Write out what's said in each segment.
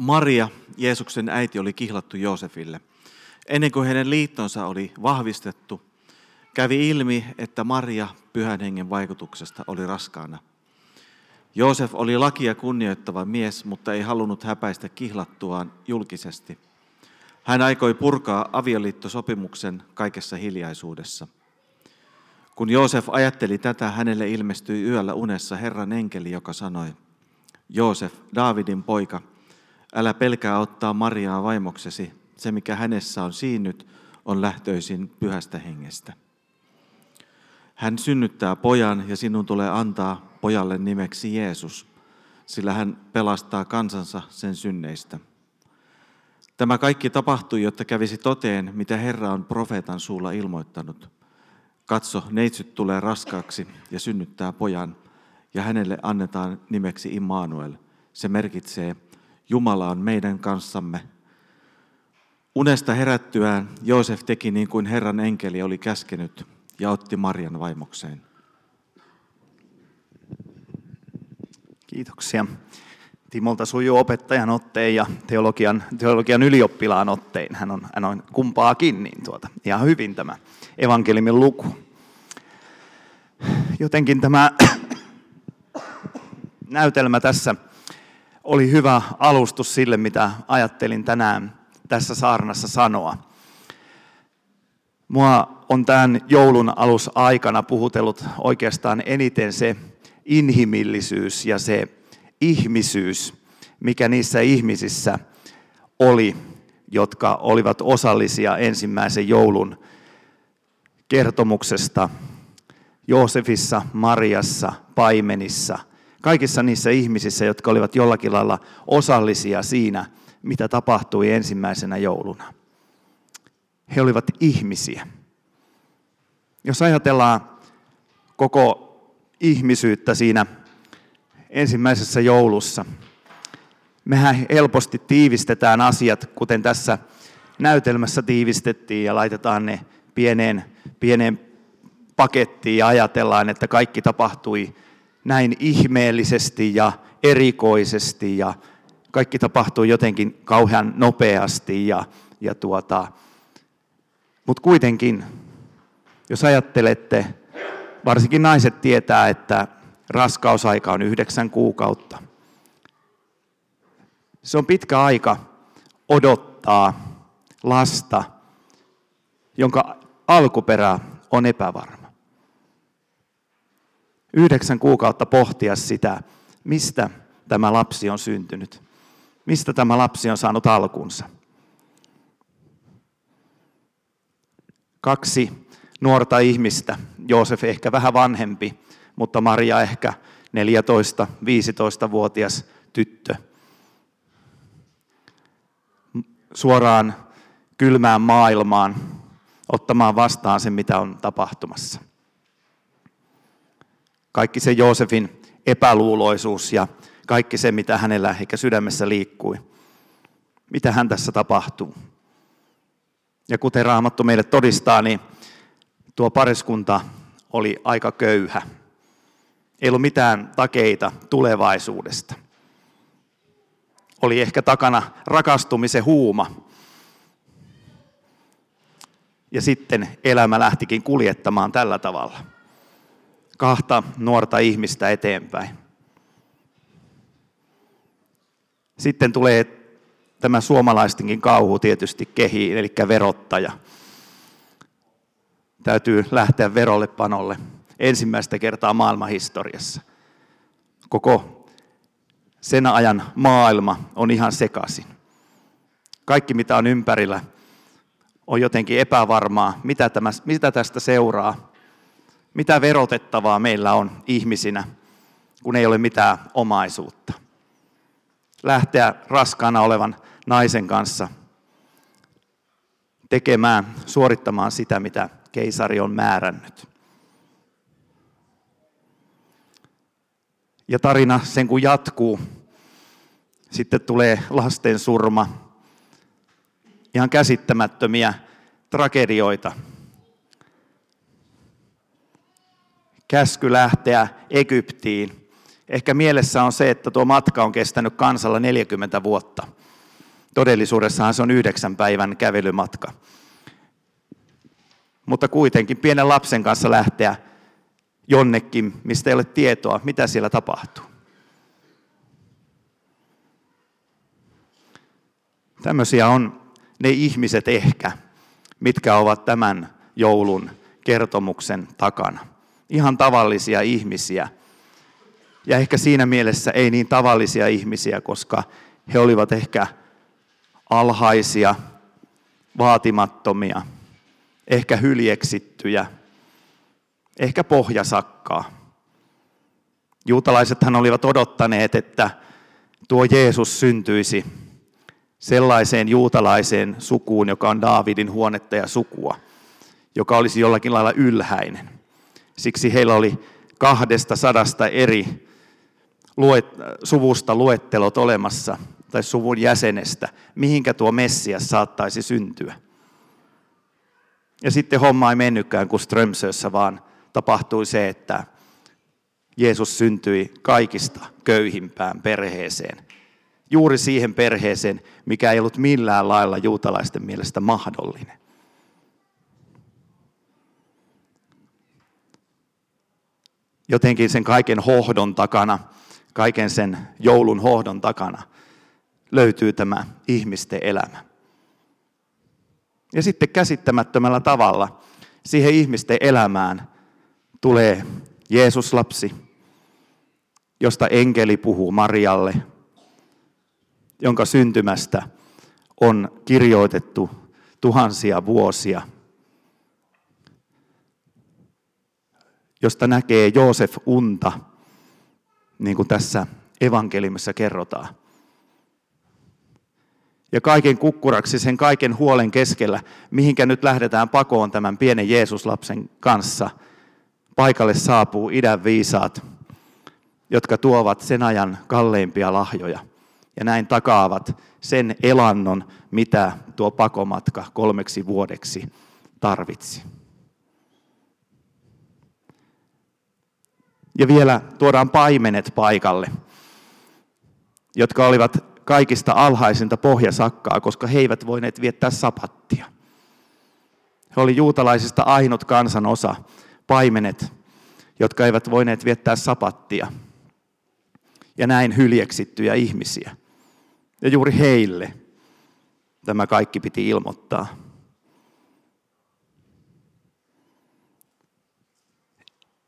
Maria, Jeesuksen äiti, oli kihlattu Joosefille. Ennen kuin hänen liittonsa oli vahvistettu, kävi ilmi, että Maria pyhän hengen vaikutuksesta oli raskaana. Joosef oli lakia kunnioittava mies, mutta ei halunnut häpäistä kihlattuaan julkisesti. Hän aikoi purkaa avioliittosopimuksen kaikessa hiljaisuudessa. Kun Joosef ajatteli tätä, hänelle ilmestyi yöllä unessa Herran enkeli, joka sanoi, Joosef, Daavidin poika, älä pelkää ottaa Mariaa vaimoksesi, se mikä hänessä on siinnyt, on lähtöisin pyhästä hengestä. Hän synnyttää pojan ja sinun tulee antaa pojalle nimeksi Jeesus, sillä hän pelastaa kansansa sen synneistä. Tämä kaikki tapahtui, jotta kävisi toteen, mitä Herra on profeetan suulla ilmoittanut. Katso, neitsyt tulee raskaaksi ja synnyttää pojan, ja hänelle annetaan nimeksi Immanuel. Se merkitsee, Jumala on meidän kanssamme. Unesta herättyään Joosef teki niin kuin Herran enkeli oli käskenyt ja otti Marian vaimokseen. Kiitoksia. Timolta sujuu opettajan otteen ja teologian, teologian ylioppilaan otteen. Hän on, hän on kumpaakin, niin tuota, ihan hyvin tämä evankeliumin luku. Jotenkin tämä näytelmä tässä oli hyvä alustus sille, mitä ajattelin tänään tässä saarnassa sanoa. Mua on tämän joulun alusaikana puhutellut oikeastaan eniten se inhimillisyys ja se ihmisyys, mikä niissä ihmisissä oli, jotka olivat osallisia ensimmäisen joulun kertomuksesta Joosefissa, Mariassa, paimenissa, kaikissa niissä ihmisissä, jotka olivat jollakin lailla osallisia siinä, mitä tapahtui ensimmäisenä jouluna. He olivat ihmisiä. Jos ajatellaan koko ihmisyyttä siinä ensimmäisessä joulussa, mehän helposti tiivistetään asiat, kuten tässä näytelmässä tiivistettiin ja laitetaan ne pieneen, pieneen pakettiin ja ajatellaan, että kaikki tapahtui näin ihmeellisesti ja erikoisesti ja kaikki tapahtui jotenkin kauhean nopeasti. Ja, ja tuota, Mutta kuitenkin, jos ajattelette, varsinkin naiset tietää, että raskausaika on yhdeksän kuukautta. Se on pitkä aika odottaa lasta, jonka alkuperä on epävarma. Yhdeksän kuukautta pohtia sitä, mistä tämä lapsi on syntynyt. Mistä tämä lapsi on saanut alkunsa. Kaksi nuorta ihmistä, Joosef ehkä vähän vanhempi, mutta Maria ehkä 14-15-vuotias tyttö. Suoraan kylmään maailmaan ottamaan vastaan sen, mitä on tapahtumassa. Kaikki se Joosefin epäluuloisuus ja kaikki se, mitä hänellä ehkä sydämessä liikkui. Mitä hän tässä tapahtuu. Ja kuten Raamattu meille todistaa, niin tuo pariskunta oli aika köyhä. Ei ollut mitään takeita tulevaisuudesta. Oli ehkä takana rakastumisen huuma. Ja sitten elämä lähtikin kuljettamaan tällä tavalla. Kahta nuorta ihmistä eteenpäin. Sitten tulee tämä suomalaistenkin kauhu tietysti kehiin, eli verottaja. Täytyy lähteä verolle panolle ensimmäistä kertaa maailmanhistoriassa. Koko sen ajan maailma on ihan sekaisin. Kaikki, mitä on ympärillä, on jotenkin epävarmaa, mitä, tämä, mitä tästä seuraa, mitä verotettavaa meillä on ihmisinä, kun ei ole mitään omaisuutta. Lähteä raskaana olevan naisen kanssa tekemään, suorittamaan sitä, mitä keisari on määrännyt. Ja tarina sen kun jatkuu, sitten tulee lasten surma, ihan käsittämättömiä tragedioita. Käsky lähteä Egyptiin. Ehkä mielessä on se, että tuo matka on kestänyt kansalla 40 vuotta. Todellisuudessahan se on yhdeksän päivän kävelymatka. Mutta kuitenkin pienen lapsen kanssa lähteä jonnekin, mistä ei ole tietoa, mitä siellä tapahtuu. Tämmöisiä on ne ihmiset ehkä, mitkä ovat tämän joulun kertomuksen takana. Ihan tavallisia ihmisiä. Ja ehkä siinä mielessä ei niin tavallisia ihmisiä, koska he olivat ehkä alhaisia, vaatimattomia, ehkä hyljeksittyjä, ehkä pohjasakkaa. Juutalaisethan olivat odottaneet, että tuo Jeesus syntyisi sellaiseen juutalaiseen sukuun, joka on Daavidin huonetta ja sukua, joka olisi jollakin lailla ylhäinen. Siksi heillä oli kahdesta sadasta eri luet, suvusta luettelot olemassa, tai suvun jäsenestä, mihinkä tuo Messias saattaisi syntyä. Ja sitten homma ei mennytkään kuin Strömsössä, vaan tapahtui se, että Jeesus syntyi kaikista köyhimpään perheeseen. Juuri siihen perheeseen, mikä ei ollut millään lailla juutalaisten mielestä mahdollinen. Jotenkin sen kaiken hohdon takana, kaiken sen joulun hohdon takana löytyy tämä ihmisten elämä. Ja sitten käsittämättömällä tavalla siihen ihmisten elämään tulee Jeesus-lapsi, josta enkeli puhuu Marialle, jonka syntymästä on kirjoitettu tuhansia vuosia, josta näkee Joosef unta, niin kuin tässä evankeliumissa kerrotaan. Ja kaiken kukkuraksi, sen kaiken huolen keskellä, mihinkä nyt lähdetään pakoon tämän pienen Jeesuslapsen kanssa, paikalle saapuu idän viisaat, jotka tuovat sen ajan kalleimpia lahjoja. Ja näin takaavat sen elannon, mitä tuo pakomatka kolmeksi vuodeksi tarvitsi. Ja vielä tuodaan paimenet paikalle, jotka olivat kaikista alhaisinta pohjasakkaa, koska he eivät voineet viettää sapattia. He oli juutalaisista ainut kansanosa, paimenet, jotka eivät voineet viettää sapattia. Ja näin hyljeksittyjä ihmisiä. Ja juuri heille tämä kaikki piti ilmoittaa.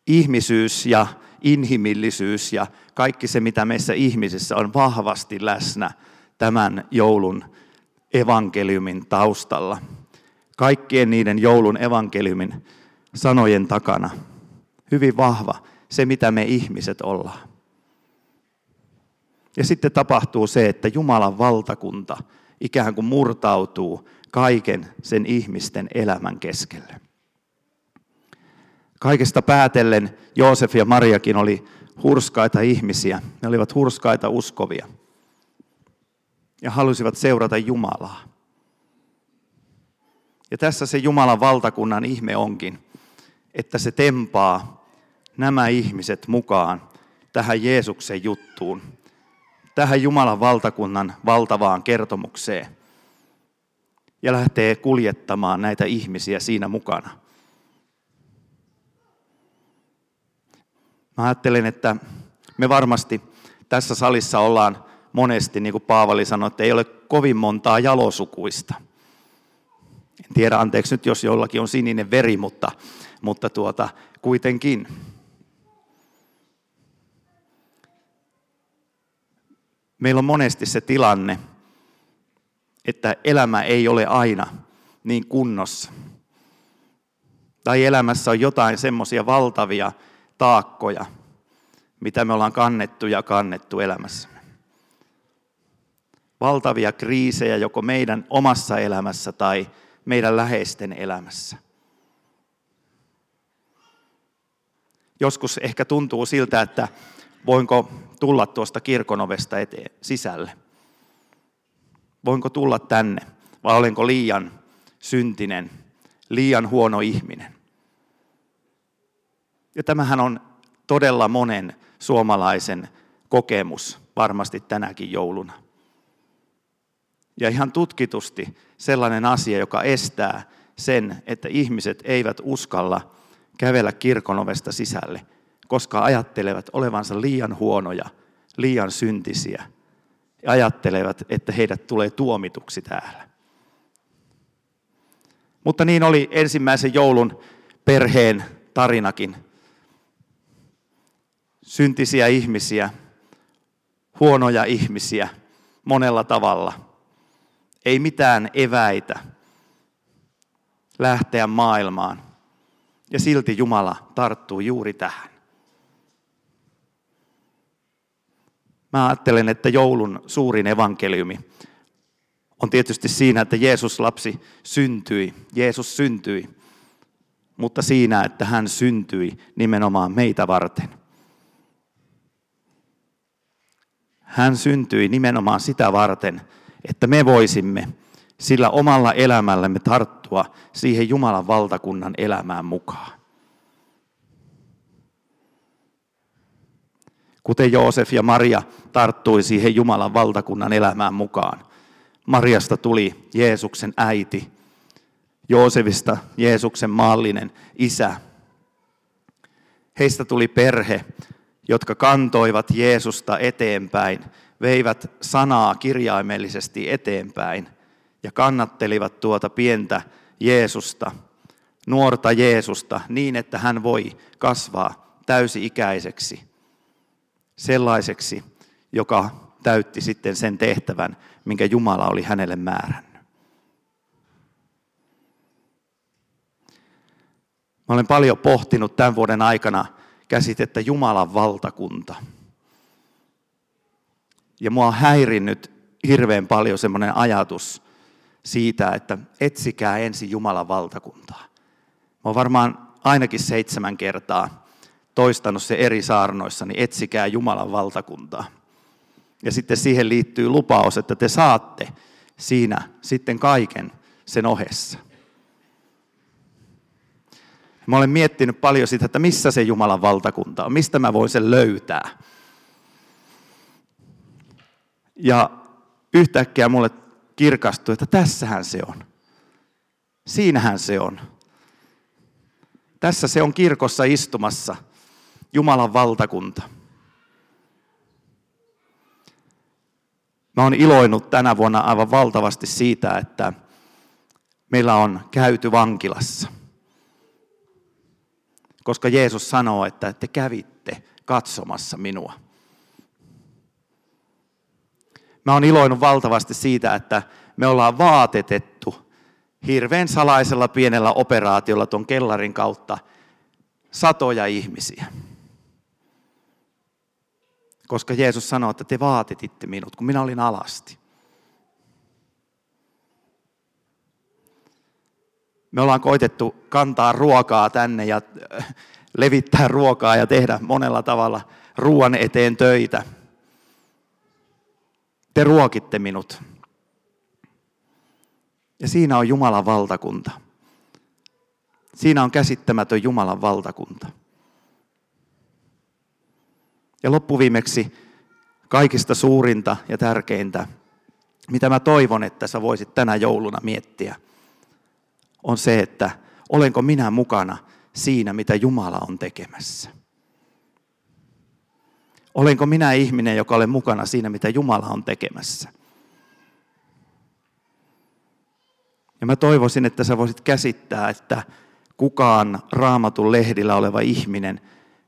Ihmisyys ja inhimillisyys ja kaikki se, mitä meissä ihmisissä on vahvasti läsnä tämän joulun evankeliumin taustalla. Kaikkien niiden joulun evankeliumin sanojen takana. Hyvin vahva se, mitä me ihmiset ollaan. Ja sitten tapahtuu se, että Jumalan valtakunta ikään kuin murtautuu kaiken sen ihmisten elämän keskelle. Kaikesta päätellen Joosef ja Mariakin oli hurskaita ihmisiä. Ne olivat hurskaita uskovia. Ja halusivat seurata Jumalaa. Ja tässä se Jumalan valtakunnan ihme onkin, että se tempaa nämä ihmiset mukaan tähän Jeesuksen juttuun, tähän Jumalan valtakunnan valtavaan kertomukseen ja lähtee kuljettamaan näitä ihmisiä siinä mukana. Mä ajattelen, että me varmasti tässä salissa ollaan monesti, niin kuin Paavali sanoi, että ei ole kovin montaa jalosukuista. En tiedä, anteeksi nyt, jos jollakin on sininen veri, mutta, mutta tuota, kuitenkin. Meillä on monesti se tilanne, että elämä ei ole aina niin kunnossa. Tai elämässä on jotain semmoisia valtavia taakkoja, mitä me ollaan kannettu ja kannettu elämässämme. Valtavia kriisejä joko meidän omassa elämässä tai meidän läheisten elämässä. Joskus ehkä tuntuu siltä, että voinko tulla tuosta kirkonovesta eteen, sisälle. Voinko tulla tänne vai olenko liian syntinen, liian huono ihminen? Ja tämähän on todella monen suomalaisen kokemus varmasti tänäkin jouluna. Ja ihan tutkitusti sellainen asia, joka estää sen, että ihmiset eivät uskalla kävellä kirkon ovesta sisälle, koska ajattelevat olevansa liian huonoja, liian syntisiä ja ajattelevat, että heidät tulee tuomituksi täällä. Mutta niin oli ensimmäisen joulun perheen tarinakin. Syntisiä ihmisiä, huonoja ihmisiä monella tavalla. Ei mitään eväitä lähteä maailmaan. Ja silti Jumala tarttuu juuri tähän. Mä ajattelen, että joulun suurin evankeliumi on tietysti siinä, että Jeesus lapsi syntyi. Jeesus syntyi, mutta siinä, että hän syntyi nimenomaan meitä varten. Hän syntyi nimenomaan sitä varten, että me voisimme sillä omalla elämällämme tarttua siihen Jumalan valtakunnan elämään mukaan. Kuten Joosef ja Maria tarttui siihen Jumalan valtakunnan elämään mukaan. Mariasta tuli Jeesuksen äiti, Joosefista Jeesuksen maallinen isä. Heistä tuli perhe, jotka kantoivat Jeesusta eteenpäin, veivät sanaa kirjaimellisesti eteenpäin ja kannattelivat tuota pientä Jeesusta, nuorta Jeesusta, niin että hän voi kasvaa täysi-ikäiseksi, sellaiseksi, joka täytti sitten sen tehtävän, minkä Jumala oli hänelle määrännyt. Mä olen paljon pohtinut tämän vuoden aikana käsitettä Jumalan valtakunta. Ja mua on häirinnyt hirveän paljon semmoinen ajatus siitä, että etsikää ensin Jumalan valtakuntaa. Mä oon varmaan ainakin seitsemän kertaa toistanut se eri saarnoissa, niin etsikää Jumalan valtakuntaa. Ja sitten siihen liittyy lupaus, että te saatte siinä sitten kaiken sen ohessa. Mä olen miettinyt paljon sitä, että missä se Jumalan valtakunta on, mistä mä voin sen löytää. Ja yhtäkkiä mulle kirkastui, että tässähän se on. Siinähän se on. Tässä se on kirkossa istumassa, Jumalan valtakunta. Mä oon iloinut tänä vuonna aivan valtavasti siitä, että meillä on käyty vankilassa. Koska Jeesus sanoo, että te kävitte katsomassa minua. Mä oon iloinut valtavasti siitä, että me ollaan vaatetettu hirveän salaisella pienellä operaatiolla tuon kellarin kautta satoja ihmisiä. Koska Jeesus sanoi, että te vaatititte minut, kun minä olin alasti. Me ollaan koitettu kantaa ruokaa tänne ja äh, levittää ruokaa ja tehdä monella tavalla ruoan eteen töitä. Te ruokitte minut. Ja siinä on Jumalan valtakunta. Siinä on käsittämätön Jumalan valtakunta. Ja loppuviimeksi kaikista suurinta ja tärkeintä, mitä mä toivon, että sä voisit tänä jouluna miettiä, on se, että olenko minä mukana siinä, mitä Jumala on tekemässä. Olenko minä ihminen, joka olen mukana siinä, mitä Jumala on tekemässä? Ja mä toivoisin, että sä voisit käsittää, että kukaan raamatun lehdillä oleva ihminen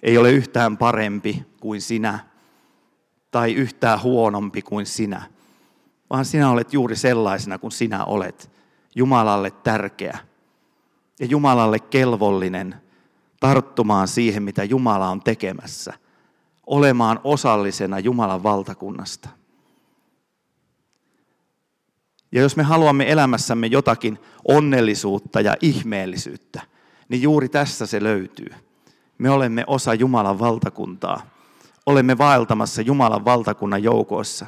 ei ole yhtään parempi kuin sinä tai yhtään huonompi kuin sinä, vaan sinä olet juuri sellaisena kuin sinä olet, Jumalalle tärkeä ja Jumalalle kelvollinen tarttumaan siihen, mitä Jumala on tekemässä, olemaan osallisena Jumalan valtakunnasta. Ja jos me haluamme elämässämme jotakin onnellisuutta ja ihmeellisyyttä, niin juuri tässä se löytyy. Me olemme osa Jumalan valtakuntaa. Olemme vaeltamassa Jumalan valtakunnan joukoissa,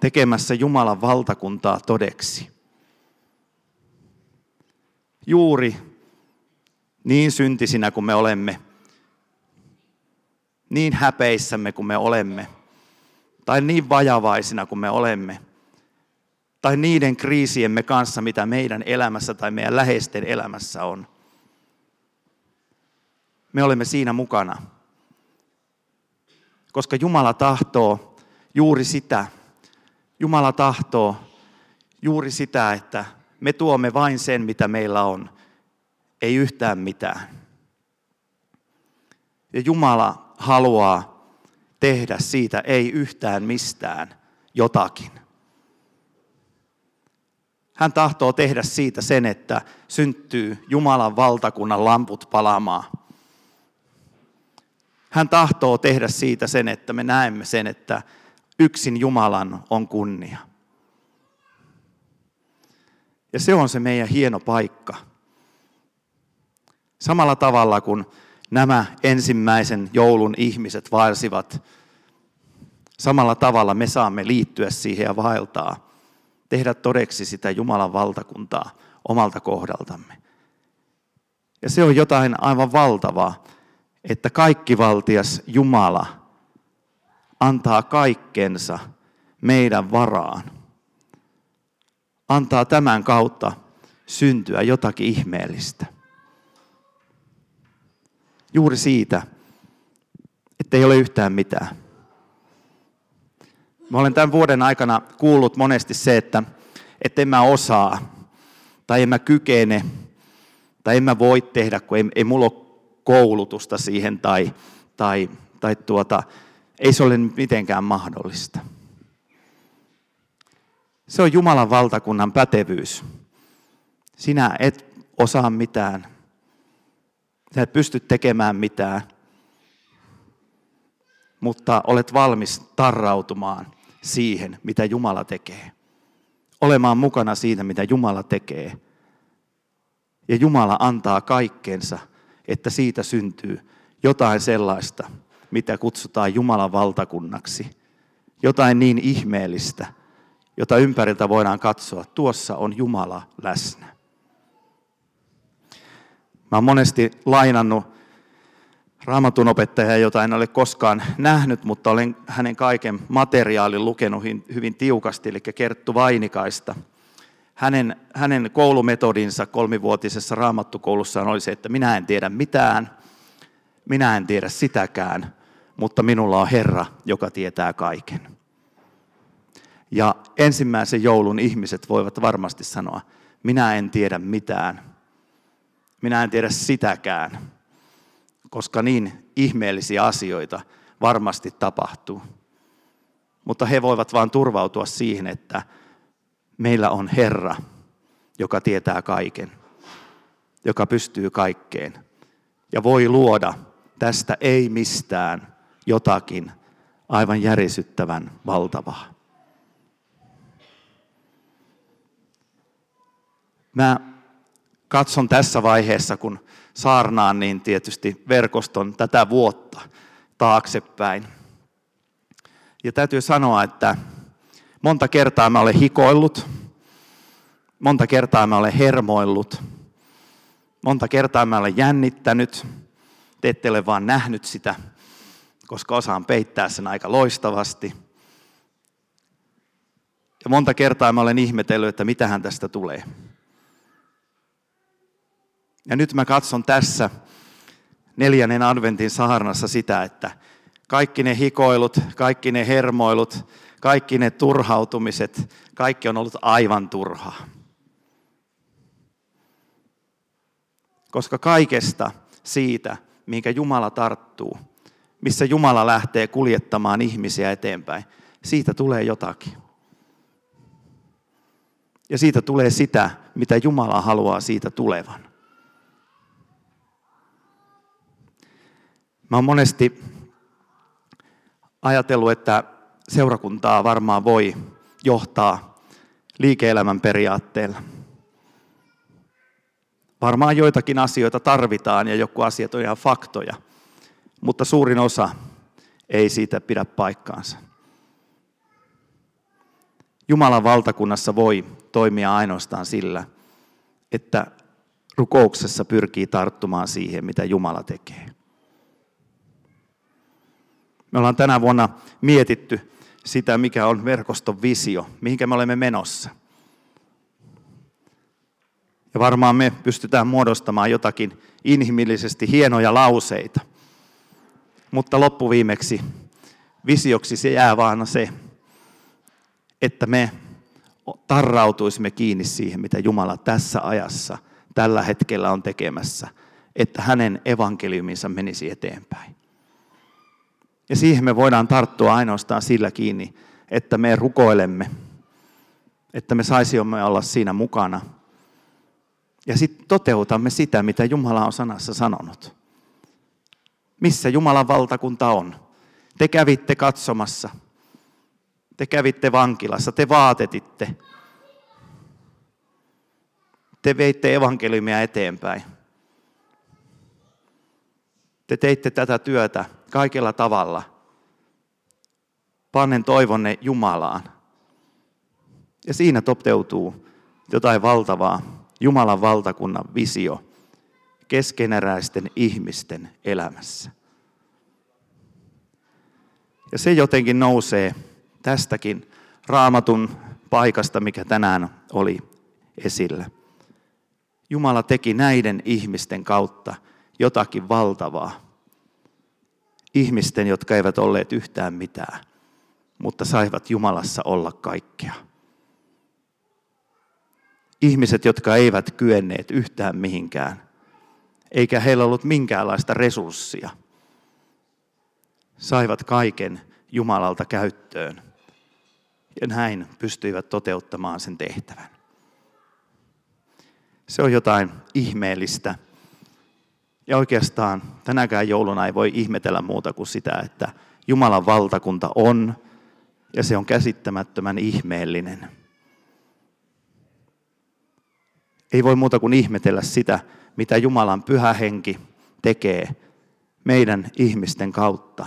tekemässä Jumalan valtakuntaa todeksi. Juuri niin syntisinä kuin me olemme, niin häpeissämme kuin me olemme, tai niin vajavaisina kuin me olemme, tai niiden kriisiemme kanssa, mitä meidän elämässä tai meidän läheisten elämässä on. Me olemme siinä mukana, koska Jumala tahtoo juuri sitä, Jumala tahtoo juuri sitä, että me tuomme vain sen, mitä meillä on, ei yhtään mitään. Ja Jumala haluaa tehdä siitä ei yhtään mistään jotakin. Hän tahtoo tehdä siitä sen, että syntyy Jumalan valtakunnan lamput palaamaan. Hän tahtoo tehdä siitä sen, että me näemme sen, että yksin Jumalan on kunnia. Ja se on se meidän hieno paikka. Samalla tavalla kuin nämä ensimmäisen joulun ihmiset vaelsivat, samalla tavalla me saamme liittyä siihen ja vaeltaa, tehdä todeksi sitä Jumalan valtakuntaa omalta kohdaltamme. Ja se on jotain aivan valtavaa, että kaikkivaltias Jumala antaa kaikkensa meidän varaan. Antaa tämän kautta syntyä jotakin ihmeellistä. Juuri siitä, että ei ole yhtään mitään. Mä olen tämän vuoden aikana kuullut monesti se, että, että en mä osaa, tai en mä kykene, tai en mä voi tehdä, kun ei, ei mulla ole koulutusta siihen, tai, tai, tai tuota, ei se ole mitenkään mahdollista. Se on Jumalan valtakunnan pätevyys. Sinä et osaa mitään. Sä et pysty tekemään mitään. Mutta olet valmis tarrautumaan siihen, mitä Jumala tekee. Olemaan mukana siinä, mitä Jumala tekee. Ja Jumala antaa kaikkeensa, että siitä syntyy jotain sellaista, mitä kutsutaan Jumalan valtakunnaksi. Jotain niin ihmeellistä, jota ympäriltä voidaan katsoa. Tuossa on Jumala läsnä. Mä oon monesti lainannut raamatun opettajaa, jota en ole koskaan nähnyt, mutta olen hänen kaiken materiaalin lukenut hyvin tiukasti, eli Kerttu Vainikaista. Hänen, hänen koulumetodinsa kolmivuotisessa raamattukoulussaan oli se, että minä en tiedä mitään, minä en tiedä sitäkään, mutta minulla on Herra, joka tietää kaiken. Ja ensimmäisen joulun ihmiset voivat varmasti sanoa, minä en tiedä mitään, minä en tiedä sitäkään, koska niin ihmeellisiä asioita varmasti tapahtuu. Mutta he voivat vain turvautua siihen, että meillä on Herra, joka tietää kaiken, joka pystyy kaikkeen ja voi luoda tästä ei mistään jotakin aivan järisyttävän valtavaa. Mä katson tässä vaiheessa, kun saarnaan, niin tietysti verkoston tätä vuotta taaksepäin. Ja täytyy sanoa, että monta kertaa mä olen hikoillut, monta kertaa mä olen hermoillut, monta kertaa mä olen jännittänyt, te ette ole vaan nähnyt sitä, koska osaan peittää sen aika loistavasti. Ja monta kertaa mä olen ihmetellyt, että mitähän tästä tulee. Ja nyt mä katson tässä neljännen adventin saarnassa sitä, että kaikki ne hikoilut, kaikki ne hermoilut, kaikki ne turhautumiset, kaikki on ollut aivan turhaa. Koska kaikesta siitä, minkä Jumala tarttuu, missä Jumala lähtee kuljettamaan ihmisiä eteenpäin, siitä tulee jotakin. Ja siitä tulee sitä, mitä Jumala haluaa siitä tulevan. Mä oon monesti ajatellut, että seurakuntaa varmaan voi johtaa liike-elämän periaatteella. Varmaan joitakin asioita tarvitaan ja joku asiat on ihan faktoja, mutta suurin osa ei siitä pidä paikkaansa. Jumalan valtakunnassa voi toimia ainoastaan sillä, että rukouksessa pyrkii tarttumaan siihen, mitä Jumala tekee. Me ollaan tänä vuonna mietitty sitä, mikä on verkoston visio, mihinkä me olemme menossa. Ja varmaan me pystytään muodostamaan jotakin inhimillisesti hienoja lauseita. Mutta loppuviimeksi visioksi se jää vaan se, että me tarrautuisimme kiinni siihen, mitä Jumala tässä ajassa, tällä hetkellä on tekemässä, että hänen evankeliuminsa menisi eteenpäin. Ja siihen me voidaan tarttua ainoastaan sillä kiinni, että me rukoilemme, että me saisimme olla siinä mukana. Ja sitten toteutamme sitä, mitä Jumala on sanassa sanonut. Missä Jumalan valtakunta on? Te kävitte katsomassa. Te kävitte vankilassa, te vaatetitte. Te veitte evankeliumia eteenpäin. Te teitte tätä työtä kaikella tavalla. Pannen toivonne Jumalaan. Ja siinä toteutuu jotain valtavaa, Jumalan valtakunnan visio keskeneräisten ihmisten elämässä. Ja se jotenkin nousee tästäkin raamatun paikasta, mikä tänään oli esillä. Jumala teki näiden ihmisten kautta jotakin valtavaa. Ihmisten, jotka eivät olleet yhtään mitään, mutta saivat Jumalassa olla kaikkea. Ihmiset, jotka eivät kyenneet yhtään mihinkään, eikä heillä ollut minkäänlaista resurssia, saivat kaiken Jumalalta käyttöön. Ja näin pystyivät toteuttamaan sen tehtävän. Se on jotain ihmeellistä. Ja oikeastaan tänäkään jouluna ei voi ihmetellä muuta kuin sitä, että Jumalan valtakunta on ja se on käsittämättömän ihmeellinen. Ei voi muuta kuin ihmetellä sitä, mitä Jumalan pyhä henki tekee meidän ihmisten kautta.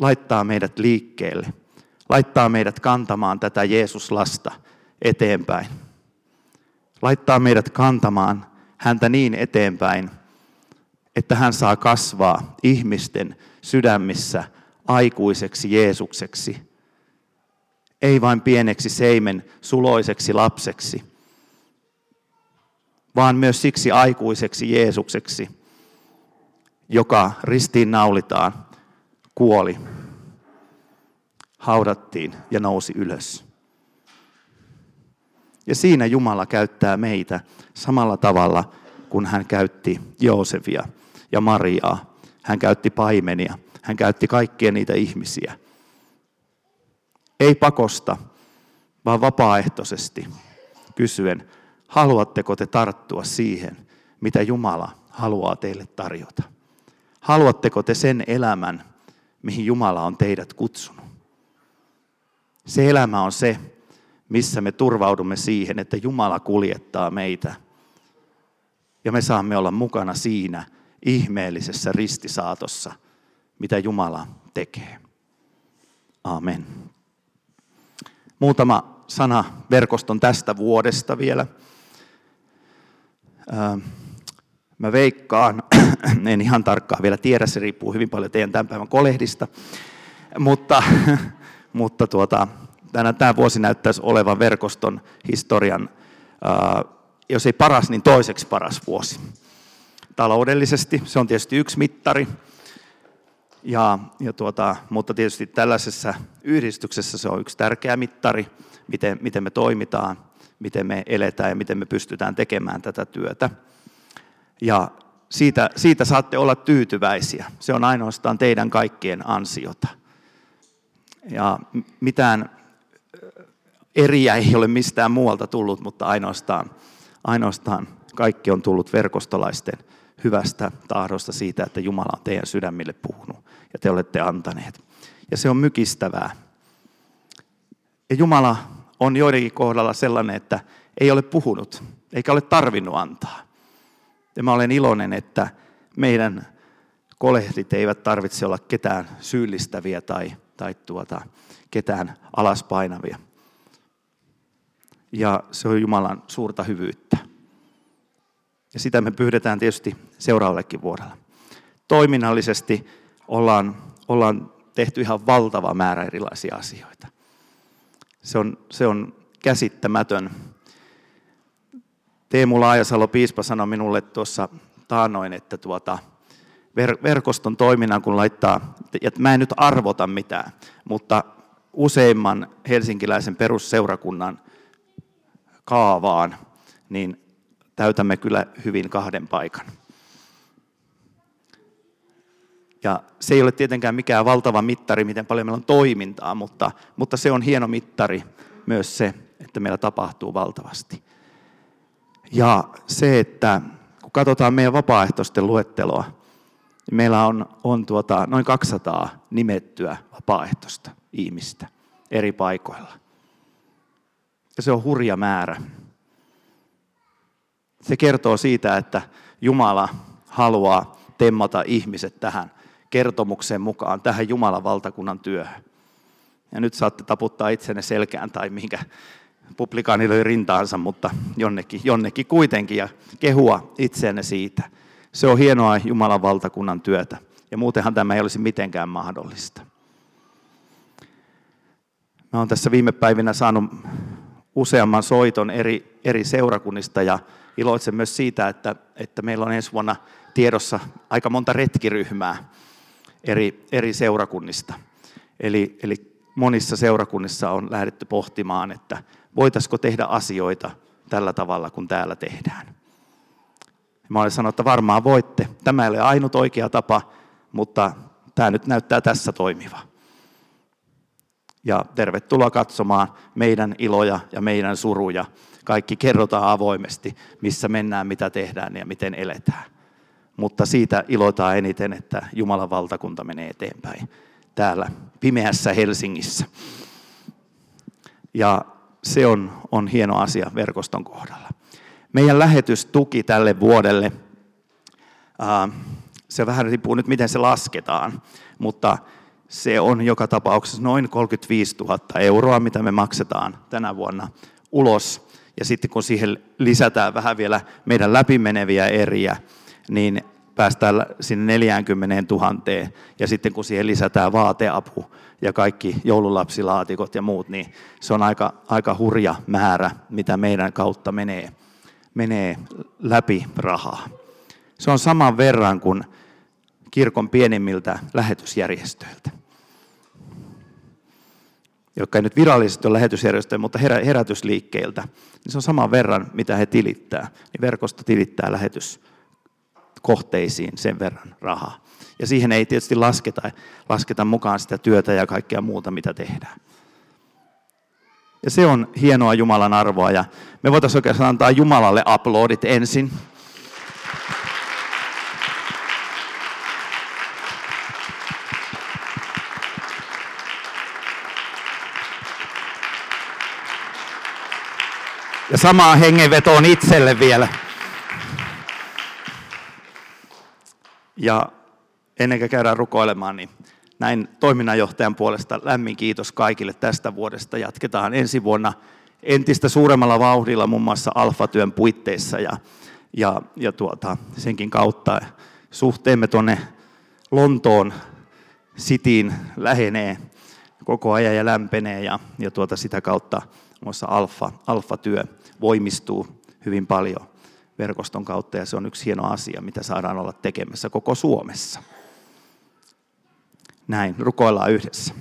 Laittaa meidät liikkeelle, laittaa meidät kantamaan tätä Jeesuslasta eteenpäin. Laittaa meidät kantamaan häntä niin eteenpäin, että hän saa kasvaa ihmisten sydämissä aikuiseksi Jeesukseksi. Ei vain pieneksi seimen suloiseksi lapseksi, vaan myös siksi aikuiseksi Jeesukseksi, joka ristiin naulitaan, kuoli, haudattiin ja nousi ylös. Ja siinä Jumala käyttää meitä samalla tavalla kuin hän käytti Joosefia ja Mariaa. Hän käytti paimenia. Hän käytti kaikkia niitä ihmisiä. Ei pakosta, vaan vapaaehtoisesti kysyen, haluatteko te tarttua siihen, mitä Jumala haluaa teille tarjota? Haluatteko te sen elämän, mihin Jumala on teidät kutsunut? Se elämä on se, missä me turvaudumme siihen, että Jumala kuljettaa meitä. Ja me saamme olla mukana siinä ihmeellisessä ristisaatossa, mitä Jumala tekee. Amen. Muutama sana verkoston tästä vuodesta vielä. Mä veikkaan, en ihan tarkkaan vielä tiedä, se riippuu hyvin paljon teidän tämän päivän kolehdista, mutta, mutta tuota, tänä, tämä vuosi näyttäisi olevan verkoston historian, jos ei paras, niin toiseksi paras vuosi. Taloudellisesti se on tietysti yksi mittari, ja, ja tuota, mutta tietysti tällaisessa yhdistyksessä se on yksi tärkeä mittari, miten, miten me toimitaan, miten me eletään ja miten me pystytään tekemään tätä työtä. Ja siitä, siitä saatte olla tyytyväisiä. Se on ainoastaan teidän kaikkien ansiota. Ja mitään eriä ei ole mistään muualta tullut, mutta ainoastaan, ainoastaan kaikki on tullut verkostolaisten hyvästä tahdosta siitä, että Jumala on teidän sydämille puhunut ja te olette antaneet. Ja se on mykistävää. Ja Jumala on joidenkin kohdalla sellainen, että ei ole puhunut, eikä ole tarvinnut antaa. Ja mä olen iloinen, että meidän kolehdit eivät tarvitse olla ketään syyllistäviä tai, tai tuota, ketään alaspainavia. Ja se on Jumalan suurta hyvyyttä. Ja sitä me pyydetään tietysti seuraavallekin vuodella. Toiminnallisesti ollaan, ollaan tehty ihan valtava määrä erilaisia asioita. Se on, se on käsittämätön Teemu Laajasalo piispa sanoi minulle tuossa taanoin, että tuota, ver- verkoston toiminnan kun laittaa, että mä en nyt arvota mitään, mutta useimman helsinkiläisen perusseurakunnan kaavaan, niin täytämme kyllä hyvin kahden paikan. Ja se ei ole tietenkään mikään valtava mittari, miten paljon meillä on toimintaa, mutta, mutta se on hieno mittari myös se, että meillä tapahtuu valtavasti. Ja se, että kun katsotaan meidän vapaaehtoisten luetteloa, niin meillä on, on tuota, noin 200 nimettyä vapaaehtoista ihmistä eri paikoilla. Ja se on hurja määrä. Se kertoo siitä, että Jumala haluaa temmata ihmiset tähän kertomuksen mukaan, tähän Jumalan valtakunnan työhön. Ja nyt saatte taputtaa itsenne selkään tai mihinkä publikaani löi rintaansa, mutta jonnekin, jonnekin kuitenkin ja kehua itseenne siitä. Se on hienoa Jumalan valtakunnan työtä ja muutenhan tämä ei olisi mitenkään mahdollista. Mä olen tässä viime päivinä saanut useamman soiton eri, eri seurakunnista ja iloitsen myös siitä, että, että meillä on ensi vuonna tiedossa aika monta retkiryhmää eri, eri seurakunnista. Eli, eli monissa seurakunnissa on lähdetty pohtimaan, että voitaisiko tehdä asioita tällä tavalla, kun täällä tehdään. Mä olen sanonut, että varmaan voitte. Tämä ei ole ainut oikea tapa, mutta tämä nyt näyttää tässä toimiva. Ja tervetuloa katsomaan meidän iloja ja meidän suruja. Kaikki kerrotaan avoimesti, missä mennään, mitä tehdään ja miten eletään. Mutta siitä ilotaan eniten, että Jumalan valtakunta menee eteenpäin täällä pimeässä Helsingissä. Ja se on, on hieno asia verkoston kohdalla. Meidän lähetystuki tälle vuodelle, se vähän riippuu nyt miten se lasketaan, mutta se on joka tapauksessa noin 35 000 euroa, mitä me maksetaan tänä vuonna ulos. Ja sitten kun siihen lisätään vähän vielä meidän läpimeneviä eriä, niin päästään sinne 40 000. Ja sitten kun siihen lisätään vaateapu ja kaikki joululapsilaatikot ja muut, niin se on aika, aika hurja määrä, mitä meidän kautta menee, menee läpi rahaa. Se on saman verran kuin kirkon pienimmiltä lähetysjärjestöiltä jotka ei nyt virallisesti ole lähetysjärjestöjä, mutta herätysliikkeiltä, niin se on saman verran, mitä he tilittää. Niin verkosto tilittää lähetyskohteisiin sen verran rahaa. Ja siihen ei tietysti lasketa, lasketa mukaan sitä työtä ja kaikkea muuta, mitä tehdään. Ja se on hienoa Jumalan arvoa. Ja me voitaisiin oikeastaan antaa Jumalalle aplodit ensin. Ja samaa hengenvetoon itselle vielä. Ja ennen kuin käydään rukoilemaan, niin näin toiminnanjohtajan puolesta lämmin kiitos kaikille tästä vuodesta. Jatketaan ensi vuonna entistä suuremmalla vauhdilla muun muassa alfatyön puitteissa ja, ja, ja tuota, senkin kautta suhteemme tuonne Lontoon sitiin lähenee koko ajan ja lämpenee ja, ja tuota sitä kautta muassa alfa, alfa-työ voimistuu hyvin paljon verkoston kautta ja se on yksi hieno asia, mitä saadaan olla tekemässä koko Suomessa. Näin, rukoillaan yhdessä.